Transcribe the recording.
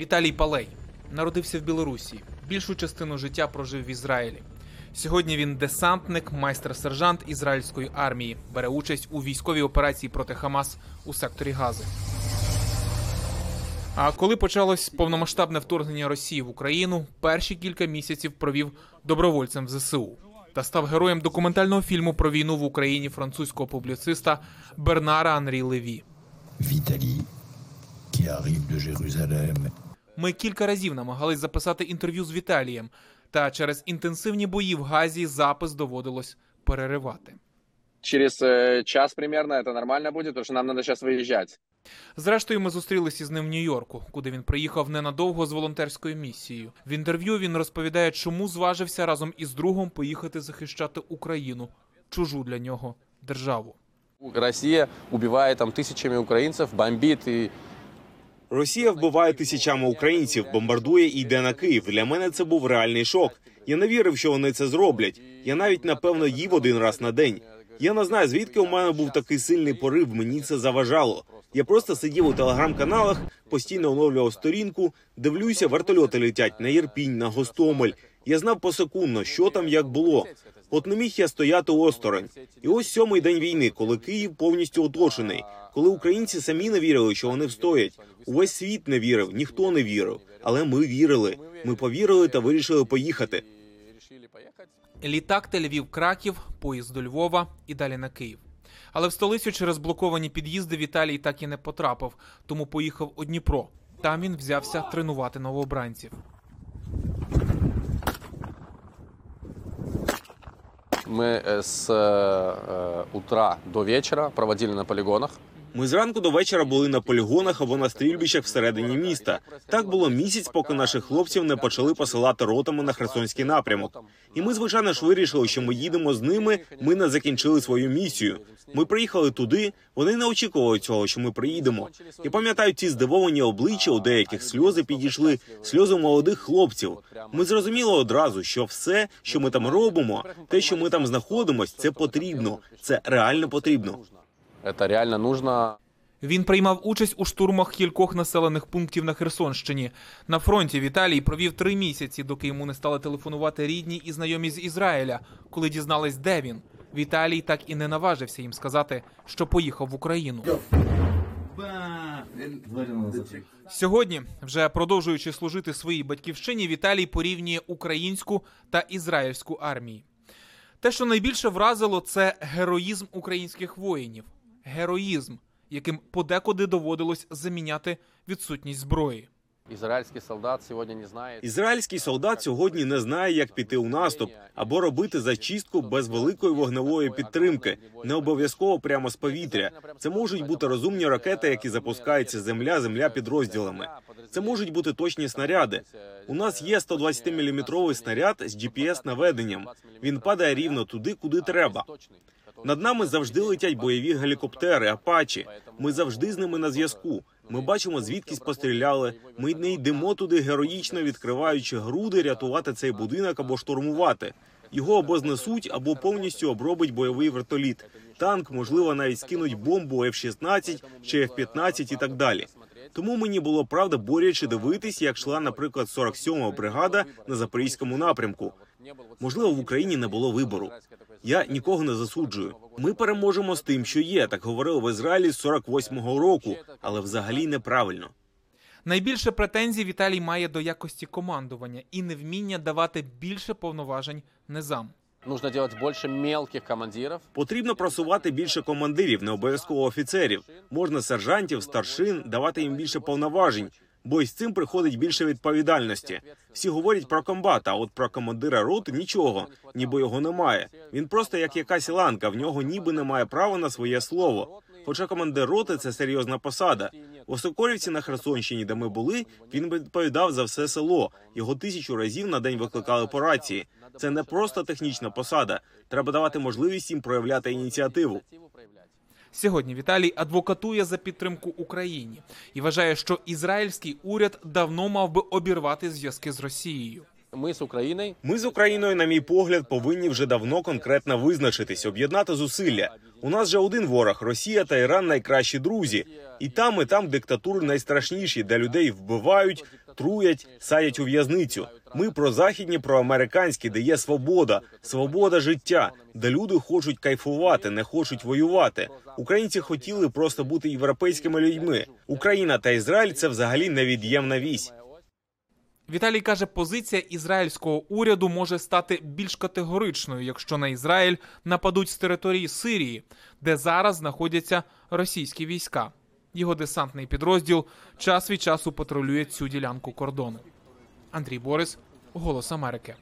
Віталій Палей народився в Білорусі. Більшу частину життя прожив в Ізраїлі. Сьогодні він десантник, майстер-сержант ізраїльської армії. Бере участь у військовій операції проти Хамас у секторі Гази. А коли почалось повномасштабне вторгнення Росії в Україну, перші кілька місяців провів добровольцем в ЗСУ та став героєм документального фільму про війну в Україні французького публіциста Бернара Анрі Леві. Qui arrive de Jérusalem Ми кілька разів намагались записати інтерв'ю з Віталієм, та через інтенсивні бої в Газі запис доводилось переривати. Через э, час примерно это нормально будет, потому что нам надо сейчас выезжать. Зрештою, ми зустрілися з ним в Нью-Йорку, куди він приїхав ненадовго з волонтерською місією. В інтерв'ю він розповідає, чому зважився разом із другом поїхати захищати Україну, чужу для нього державу. Россия убивает там тысячами украинцев, бомбит и Росія вбиває тисячами українців, бомбардує і йде на Київ. Для мене це був реальний шок. Я не вірив, що вони це зроблять. Я навіть напевно їв один раз на день. Я не знаю, звідки у мене був такий сильний порив. Мені це заважало. Я просто сидів у телеграм-каналах, постійно оновлював сторінку, дивлюся, вертольоти летять на Єрпінь, на Гостомель. Я знав посекундно, що там як було. От не міг я стояти осторонь. І ось сьомий день війни, коли Київ повністю оточений, коли українці самі не вірили, що вони встоять. Увесь світ не вірив, ніхто не вірив. Але ми вірили. Ми повірили та вирішили поїхати. Літак Тель-Авів Краків, поїзд до Львова і далі на Київ. Але в столицю через блоковані під'їзди Віталій так і не потрапив, тому поїхав у Дніпро. Там він взявся тренувати новообранців. Мы э, с э, утра до вечера проводили на полигонах. Ми зранку до вечора були на полігонах або на стрільбищах всередині міста. Так було місяць, поки наших хлопців не почали посилати ротами на Херсонський напрямок. І ми, звичайно ж, вирішили, що ми їдемо з ними. Ми не закінчили свою місію. Ми приїхали туди. Вони не очікували цього, що ми приїдемо. Я пам'ятаю ці здивовані обличчя, у деяких сльози підійшли, сльози молодих хлопців. Ми зрозуміли одразу, що все, що ми там робимо, те, що ми там знаходимось, це потрібно. Це реально потрібно. Это реально нужно. Він приймав участь у штурмах кількох населених пунктів на Херсонщині. На фронті Віталій провів три місяці, доки йому не стали телефонувати рідні і знайомі з Ізраїля, коли дізнались, де він. Віталій так і не наважився їм сказати, що поїхав в Україну. Сьогодні, вже продовжуючи служити своїй батьківщині, Віталій порівнює українську та ізраїльську армії. Те, що найбільше вразило, це героїзм українських воїнів. Героїзм, яким подекуди доводилось заміняти відсутність зброї. Израильский солдат сегодня не знает. Ізраїльський солдат сьогодні не знає, як піти у наступ або робити зачистку без великої вогневої підтримки, не обов'язково прямо з повітря. Це можуть бути розумні ракети, які запускаються земля, земля підрозділами. Це можуть бути точні снаряди. У нас є 120-мм снаряд з GPS наведенням. Він падає рівно туди, куди треба. Над нами завжди летять бойові гелікоптери, апачі. Ми завжди з ними на зв'язку. Ми бачимо, звідки постріляли. Ми не йдемо туди героїчно відкриваючи груди, рятувати цей будинок або штурмувати. Його або знесуть, або повністю обробить бойовий вертоліт. Танк, можливо, навіть скинуть бомбу F-16 чи F-15 і так далі. Тому мені було правда боряче дивитись, як йшла, наприклад, 47-ма бригада на запорізькому напрямку. Можливо, в Україні не було вибору. Я нікого не засуджую. Ми переможемо з тим, що є. Так говорили в Ізраїлі з 48-го року, але взагалі неправильно. Найбільше претензій Віталій має до якості командування і невміння давати більше повноважень низам. Нужно делать больше мелких командиров. Потрібно просувати більше командирів, не обов'язково офіцерів. Можна сержантів, старшин давати їм більше повноважень, бо із цим приходить більше відповідальності. Всі говорять про комбата, а от про командира роти нічого, ніби його немає. Він просто як якась ланка, в нього ніби немає права на своє слово. Хоча командир роти це серйозна посада. В Осокорівці на Херсонщині, де ми були, він відповідав за все село. Його тисячу разів на день викликали по рації. Це не просто технічна посада. Треба давати можливість їм проявляти ініціативу. Сьогодні Віталій адвокатує за підтримку Україні і вважає, що ізраїльський уряд давно мав би обірвати зв'язки з Росією. Мы с Украиной Ми з Україною, на мій погляд, повинні вже давно конкретно визначитись, об'єднати зусилля. У нас же один ворог Росія та Іран найкращі друзі. І там, і там диктатури найстрашніші, де людей вбивають, труять, садять у в'язницю. Ми про західні, про американські, де є свобода, свобода життя, де люди хочуть кайфувати, не хочуть воювати. Українці хотіли просто бути європейськими людьми. Україна та Ізраїль це взагалі невід'ємна вісь. Віталій каже, позиція ізраїльського уряду може стати більш категоричною, якщо на Ізраїль нападуть з території Сирії, де зараз знаходяться російські війська. Його десантний підрозділ час від часу патрулює цю ділянку кордону. Андрій Борис, Голос Америки.